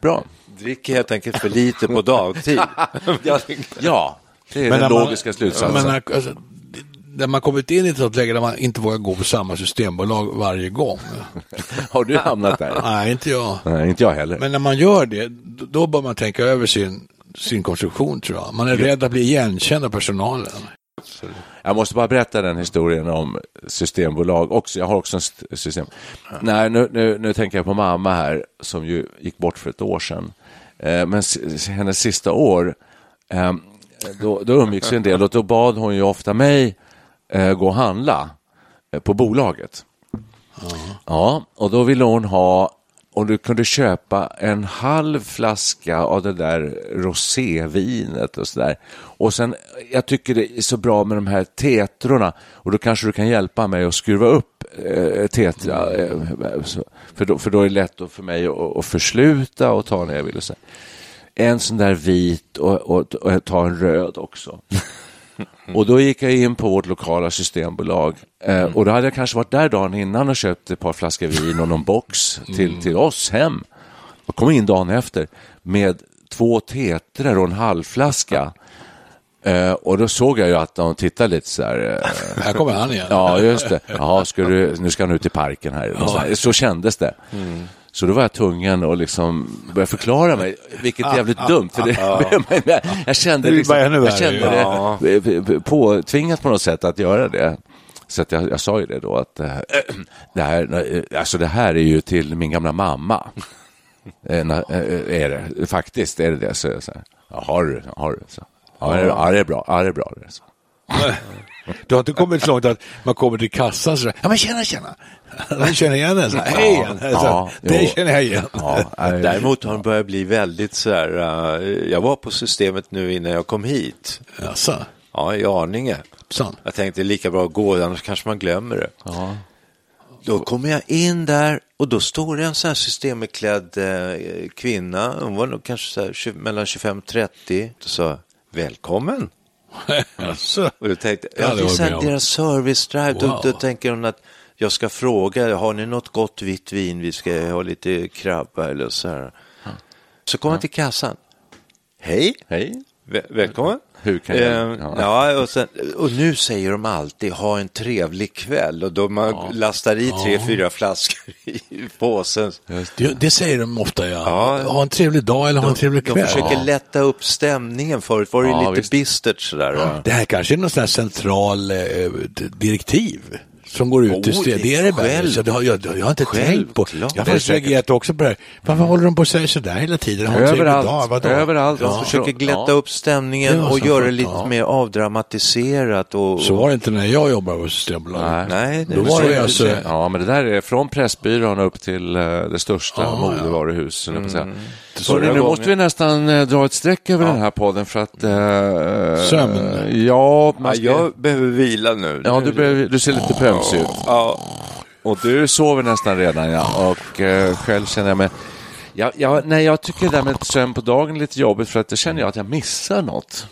[SPEAKER 1] Bra.
[SPEAKER 2] Dricker helt enkelt för lite på dagtid.
[SPEAKER 1] Ja, det är
[SPEAKER 3] Men
[SPEAKER 1] den
[SPEAKER 3] när man-
[SPEAKER 1] logiska slutsatsen.
[SPEAKER 3] Men, alltså, när man kommit in i ett läge där man inte vågar gå på samma systembolag varje gång.
[SPEAKER 1] Har du hamnat där?
[SPEAKER 3] Nej, inte jag.
[SPEAKER 1] Nej, inte jag heller.
[SPEAKER 3] Men när man gör det, då- bör man tänka över sin, sin konstruktion tror jag. Man är rädd att bli igenkänd av personalen.
[SPEAKER 1] Jag måste bara berätta den historien om systembolag också. Jag har också en st- system. Nej, nu, nu, nu tänker jag på mamma här som ju gick bort för ett år sedan. Eh, men hennes sista år, eh, då, då umgicks vi en del och då bad hon ju ofta mig eh, gå och handla eh, på bolaget. Ja, och då ville hon ha om du kunde köpa en halv flaska av det där rosévinet och sådär. Och sen, jag tycker det är så bra med de här tetrorna och då kanske du kan hjälpa mig att skruva upp eh, tetra. Eh, för, då, för då är det lätt för mig att, att försluta och ta när jag vill. Och så. En sån där vit och, och, och ta en röd också. Och då gick jag in på vårt lokala systembolag eh, och då hade jag kanske varit där dagen innan och köpt ett par flaskor vin och någon box till, till oss hem. Och kom in dagen efter med två tetrar och en halvflaska. Eh, och då såg jag ju att de tittade lite så här. Eh,
[SPEAKER 3] Här kommer han igen.
[SPEAKER 1] Ja, just det. Jaha, ska du, nu ska han ut i parken här. Så, så kändes det. Så då var jag tvungen att liksom börja förklara mig, vilket är jävligt dumt. För det, men jag, jag kände, liksom, jag kände det påtvingat på något sätt att göra det. Så att jag, jag sa ju det då att eh, det här, alltså det här är ju till min gamla mamma. Eh, eh, är det, faktiskt är det det. Så jag har du, har du. Ja, det är- bra. Ja, det är bra. Så.
[SPEAKER 3] Du har inte kommit så långt att man kommer till kassan så ja men tjena tjena. Han känner igen en, så här, hej igen. Så,
[SPEAKER 1] ja,
[SPEAKER 3] det
[SPEAKER 1] jo.
[SPEAKER 3] känner jag igen.
[SPEAKER 1] Ja,
[SPEAKER 2] Däremot har han börjat bli väldigt så här, eh, jag var på systemet nu innan jag kom hit.
[SPEAKER 3] Jaså,
[SPEAKER 2] Ja, i Arninge.
[SPEAKER 3] sant.
[SPEAKER 2] Jag tänkte det är lika bra att gå, annars kanske man glömmer det.
[SPEAKER 1] ja.
[SPEAKER 2] Då kommer jag in där och då står det en sån här systembeklädd eh, kvinna, hon var nog kanske så här, 20, mellan 25 och 30, och sa välkommen.
[SPEAKER 3] Jaså.
[SPEAKER 2] Och då tänkte
[SPEAKER 3] Ja,
[SPEAKER 2] jag,
[SPEAKER 3] det
[SPEAKER 2] är deras service drive, då,
[SPEAKER 3] Wow.
[SPEAKER 2] då tänker hon att jag ska fråga, har ni något gott vitt vin, vi ska ha lite krabba eller så här. Så kommer jag till kassan. Hej,
[SPEAKER 1] Hej.
[SPEAKER 2] Väl- välkommen.
[SPEAKER 1] Hur kan jag-
[SPEAKER 2] Eh,
[SPEAKER 1] ja.
[SPEAKER 2] ja, och, sen, och nu säger de alltid ha en trevlig kväll och då man lastar i tre, fyra flaskor i påsen.
[SPEAKER 3] Det, det säger de ofta, ja.
[SPEAKER 2] Ja.
[SPEAKER 3] Ha en trevlig dag eller ha en trevlig
[SPEAKER 2] De
[SPEAKER 3] kväll.
[SPEAKER 2] försöker
[SPEAKER 3] Ja.
[SPEAKER 2] lätta upp stämningen. Förut var det
[SPEAKER 1] Ja,
[SPEAKER 2] lite
[SPEAKER 1] visst.
[SPEAKER 2] bistert sådär.
[SPEAKER 3] Det här kanske är någon sån central eh, direktiv som går ut
[SPEAKER 2] Oh,
[SPEAKER 3] det,
[SPEAKER 2] det
[SPEAKER 3] det är det
[SPEAKER 2] själv-
[SPEAKER 3] väl. Så det har, jag, jag har inte tänkt på.
[SPEAKER 2] Självklart.
[SPEAKER 3] Jag har faktiskt reagerat också på det här. Varför håller de på att säga sådär hela tiden?
[SPEAKER 1] Överallt.
[SPEAKER 3] dag, vadå?
[SPEAKER 1] Överallt.
[SPEAKER 2] De
[SPEAKER 1] Ja.
[SPEAKER 2] försöker glätta
[SPEAKER 1] Ja.
[SPEAKER 2] upp stämningen och göra det lite
[SPEAKER 3] ja.
[SPEAKER 2] mer avdramatiserat. Och,
[SPEAKER 3] Så var det inte när jag jobbade på Systembolaget.
[SPEAKER 2] Nej, det
[SPEAKER 3] Då var
[SPEAKER 2] så
[SPEAKER 3] det
[SPEAKER 2] jag
[SPEAKER 3] alltså.
[SPEAKER 1] Ja, men det där är från Pressbyrån upp till eh, det största
[SPEAKER 3] Ja,
[SPEAKER 1] modevaruhuset.
[SPEAKER 2] Mm.
[SPEAKER 1] Mm.
[SPEAKER 3] Så
[SPEAKER 1] Hörru, nu
[SPEAKER 2] gången-
[SPEAKER 1] måste vi nästan eh, dra ett streck över den här podden för att... Eh,
[SPEAKER 3] Sömn.
[SPEAKER 1] Ja,
[SPEAKER 2] Ja,
[SPEAKER 1] man ska,
[SPEAKER 2] jag behöver vila nu.
[SPEAKER 1] ja du, behöver, du ser lite pömsig ut.
[SPEAKER 2] Ja,
[SPEAKER 1] Och du sover nästan redan, ja. Och eh, själv känner jag mig... Ja, ja, nej, jag tycker det där med sömn på dagen är lite jobbigt för att då känner jag att jag missar något.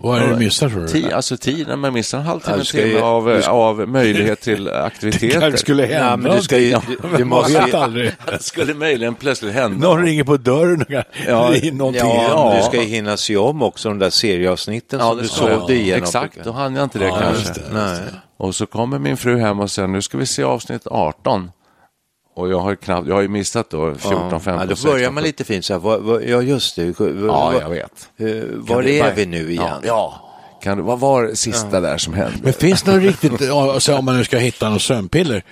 [SPEAKER 3] Vad är det du missar tror du?
[SPEAKER 1] Tid, alltså tiden, man missar en halvtimme,
[SPEAKER 2] Ja, ju-
[SPEAKER 1] timme av,
[SPEAKER 2] ska-
[SPEAKER 1] av möjlighet till aktiviteter.
[SPEAKER 3] kanske skulle hända
[SPEAKER 2] ja, men du ska ju, du, måste
[SPEAKER 3] vet aldrig.
[SPEAKER 1] Det skulle möjligen plötsligt hända.
[SPEAKER 3] Någon ringer på dörren och
[SPEAKER 1] Ja,
[SPEAKER 3] in någonting.
[SPEAKER 2] Ja,
[SPEAKER 1] Ja.
[SPEAKER 2] du ska ju hinna se om också de där serieavsnitten som
[SPEAKER 1] det
[SPEAKER 2] du
[SPEAKER 1] ska jag.
[SPEAKER 2] sov dig igenom.
[SPEAKER 1] Exakt, då hann jag inte det
[SPEAKER 3] Ja,
[SPEAKER 1] kanske.
[SPEAKER 3] just det.
[SPEAKER 2] Nej.
[SPEAKER 1] Och så kommer min fru hem och säger nu ska vi se avsnitt 18. Och jag har ju, knappt, jag har ju missat då 14, 15,
[SPEAKER 2] ja, då
[SPEAKER 1] 16.
[SPEAKER 2] börjar man lite fint så här, ja just det, vad,
[SPEAKER 1] Ja, jag vet.
[SPEAKER 2] var är
[SPEAKER 1] bara-
[SPEAKER 2] vi nu igen?
[SPEAKER 1] Ja, ja. Kan, vad var det sista där som hände?
[SPEAKER 3] Men finns det något riktigt, ja, alltså, om man nu ska hitta något sömnpiller,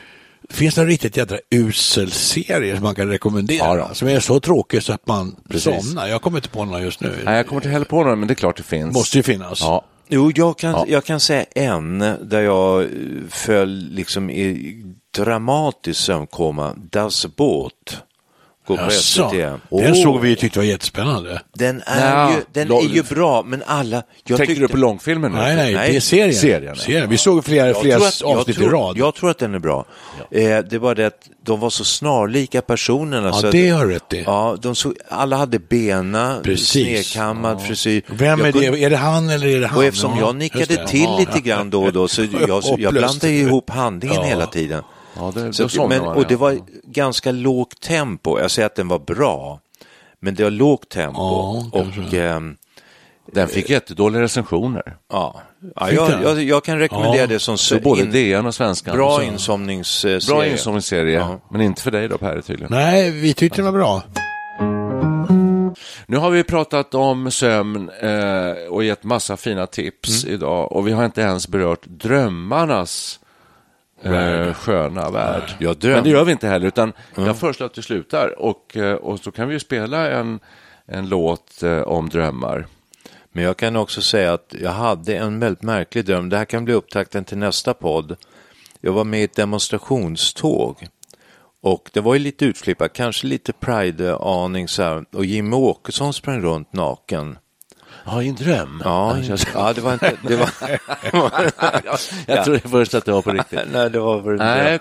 [SPEAKER 3] finns det någon riktigt jädra usel serie som man kan rekommendera?
[SPEAKER 1] Ja,
[SPEAKER 3] som är så tråkig så att man
[SPEAKER 1] Precis.
[SPEAKER 3] somnar? Jag kommer inte på någon just nu.
[SPEAKER 1] Nej, jag kommer inte heller på någon, men det är klart det finns.
[SPEAKER 3] Måste ju finnas.
[SPEAKER 1] Ja,
[SPEAKER 2] Jo, jag kan,
[SPEAKER 1] Ja.
[SPEAKER 2] jag kan säga en där jag föll liksom i dramatisk sömnkoma. Das Boot. Går på
[SPEAKER 3] Jaså,
[SPEAKER 2] SVT.
[SPEAKER 3] den såg vi och tyckte var jättespännande.
[SPEAKER 2] Den är,
[SPEAKER 1] Ja,
[SPEAKER 2] ju, den är ju bra, men alla... Jag
[SPEAKER 1] Tänker
[SPEAKER 2] tyckte-
[SPEAKER 1] du på långfilmen nu?
[SPEAKER 3] Nej, nej,
[SPEAKER 2] Nej,
[SPEAKER 3] det är serien.
[SPEAKER 1] serien, ja.
[SPEAKER 3] Vi såg flera,
[SPEAKER 2] Jag
[SPEAKER 3] flera
[SPEAKER 2] att- jag
[SPEAKER 3] avsnitt
[SPEAKER 2] tror,
[SPEAKER 3] i rad.
[SPEAKER 2] Jag tror att den är bra. Eh, det var det att de var så snarlika personerna.
[SPEAKER 3] ja, det har du rätt i.
[SPEAKER 2] Ja, de såg, alla hade bena,
[SPEAKER 3] Precis.
[SPEAKER 2] snedkammad frisyr.
[SPEAKER 3] Vem är
[SPEAKER 2] kunde-
[SPEAKER 3] det? Är det han eller är det han?
[SPEAKER 2] Och eftersom
[SPEAKER 3] Ja,
[SPEAKER 2] jag nickade till
[SPEAKER 3] Ja.
[SPEAKER 2] lite grann då och då så jag, jag blandade ihop handlingen
[SPEAKER 3] Ja.
[SPEAKER 2] hela tiden.
[SPEAKER 1] Ja, det,
[SPEAKER 2] Så
[SPEAKER 1] somnar
[SPEAKER 2] men, och det var ganska lågt tempo. Jag säger att den var bra, men det var lågt tempo.
[SPEAKER 3] Ja,
[SPEAKER 2] och ehm,
[SPEAKER 1] Den fick jättedåliga recensioner.
[SPEAKER 2] Ja, ja jag, jag, jag kan rekommendera
[SPEAKER 3] Ja,
[SPEAKER 2] det som
[SPEAKER 1] Så både DN och Svenskan.
[SPEAKER 2] bra
[SPEAKER 1] så,
[SPEAKER 2] insomningsserie.
[SPEAKER 1] bra insomningsserie,
[SPEAKER 2] Ja.
[SPEAKER 1] men inte för dig då Per tydligen.
[SPEAKER 3] Nej, vi tyckte det var bra.
[SPEAKER 1] Nu har vi pratat om sömn eh, och gett massa fina tips
[SPEAKER 2] Mm.
[SPEAKER 1] idag och vi har inte ens berört drömmarnas eh, sköna värld.
[SPEAKER 2] jag
[SPEAKER 1] Men det gör vi inte heller, utan jag föreslår att vi slutar och, eh, och så kan vi ju spela en, en låt eh, om drömmar.
[SPEAKER 2] Men jag kan också säga att jag hade en väldigt märklig dröm. Det här kan bli upptakten till nästa podd. Jag var med i ett demonstrationståg. Och det var ju lite utflippat, kanske lite Pride-aning så här. Och Jimmy Åkesson sprang runt naken.
[SPEAKER 1] Ja, i en dröm.
[SPEAKER 2] Ja,
[SPEAKER 1] jag,
[SPEAKER 2] ja det var inte... Det var,
[SPEAKER 1] jag trodde först att det var på riktigt.
[SPEAKER 2] nej, det var för en
[SPEAKER 1] Nej.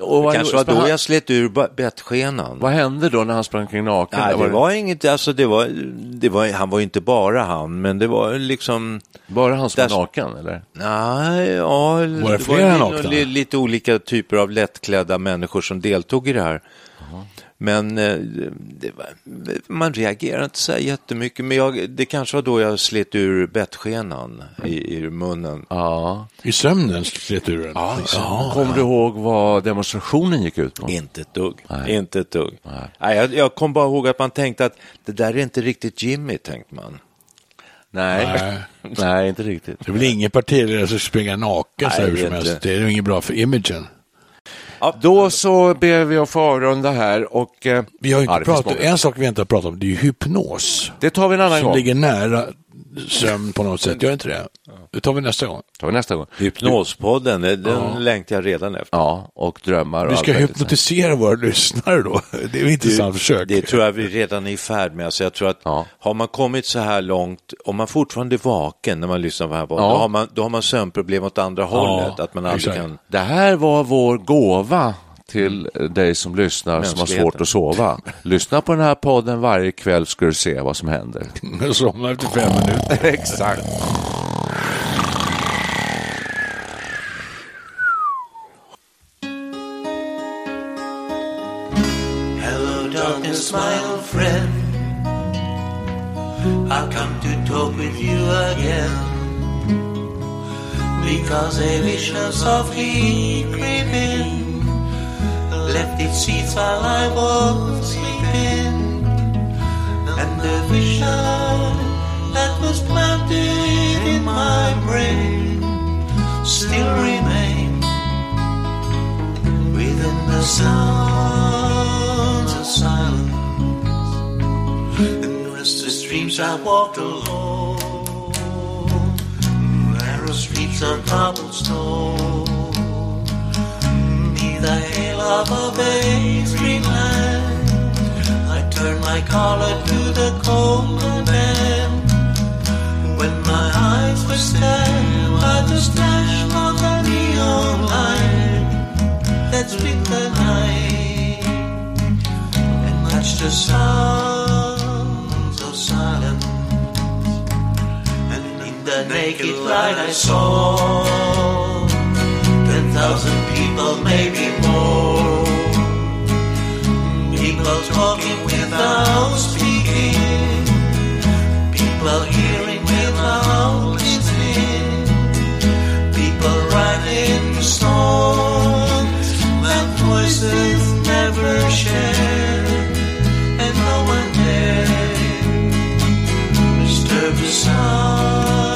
[SPEAKER 1] Och
[SPEAKER 2] Det kanske var då
[SPEAKER 1] han-
[SPEAKER 2] jag slet ur bettskenan.
[SPEAKER 1] Vad hände då när han sprang kring naken?
[SPEAKER 2] Nej, det var inget, alltså det var, det var, han var ju inte bara han, men det var liksom,
[SPEAKER 1] Bara han som
[SPEAKER 2] Där-
[SPEAKER 1] var naken, eller?
[SPEAKER 2] nej, ja,
[SPEAKER 3] Var det flera
[SPEAKER 2] li-
[SPEAKER 3] nakna?
[SPEAKER 2] li- lite olika typer av lättklädda människor som deltog i det här. Men eh, det var, man reagerar inte så här jättemycket, men jag, det kanske var då jag slet ur bettskenan i, i munnen.
[SPEAKER 1] Ja.
[SPEAKER 3] I sömnen slet ur den. Ja,
[SPEAKER 1] Kommer du ihåg vad demonstrationen gick ut på?
[SPEAKER 2] Inte ett dugg.
[SPEAKER 1] Nej.
[SPEAKER 2] Inte ett dugg. Nej. jag, jag kom bara ihåg att man tänkte att det där är inte riktigt Jimmy, tänkte man.
[SPEAKER 1] Nej.
[SPEAKER 3] Nej.
[SPEAKER 1] Nej, inte riktigt.
[SPEAKER 3] Det är väl ingen partiledare som springer naken så här
[SPEAKER 2] Nej,
[SPEAKER 3] hur som helst. Det är ju inget bra för imagen.
[SPEAKER 1] Då så ber vi att få avrunda här och... eh,
[SPEAKER 3] Vi har
[SPEAKER 1] ja,
[SPEAKER 3] inte pratat, en sak vi inte har pratat om, det är ju hypnos.
[SPEAKER 1] Det tar vi en annan
[SPEAKER 3] Som
[SPEAKER 1] gång.
[SPEAKER 3] ligger nära sömn på något sätt. Gör inte det? Det tar vi nästa gång.
[SPEAKER 1] tar vi nästa gång.
[SPEAKER 2] Hypnospodden, den den längtar jag redan efter.
[SPEAKER 1] Ja, och drömmar och
[SPEAKER 3] Vi
[SPEAKER 1] allt
[SPEAKER 3] ska
[SPEAKER 1] möjligt.
[SPEAKER 3] hypnotisera våra lyssnare då. Det är ett intressant försök.
[SPEAKER 2] Det tror jag vi redan är i färd med. Alltså jag tror att
[SPEAKER 1] Ja.
[SPEAKER 2] har man kommit så här långt, om man fortfarande är vaken när man lyssnar på det här, podden,
[SPEAKER 1] Ja.
[SPEAKER 2] då, har man, då har man sömnproblem åt andra hållet. Att man aldrig
[SPEAKER 3] exakt.
[SPEAKER 2] kan...
[SPEAKER 1] Det här var vår gåva till dig som lyssnar som har svårt att sova. Lyssna på den här podden varje kväll ska du se vad som händer.
[SPEAKER 3] Jag somnar efter fem minuter.
[SPEAKER 1] Exakt.
[SPEAKER 4] Hello, darkness, my old friend. I've come to talk with you again. Because a vision softly creeping left its seeds while I was sleeping. And the vision that was planted in my brain still remains. Within the sounds of silence and restless dreams I walked alone. Narrow streets of cobblestone the hail of a street land I turned my collar to the cold land when my eyes were stabbed by the flash of the neon light that split the night and matched the sounds of silence. And in the naked light I saw ten thousand people, maybe more. People talking without speaking. People hearing without listening. People writing songs that voices never share, and no one dare disturb the sounds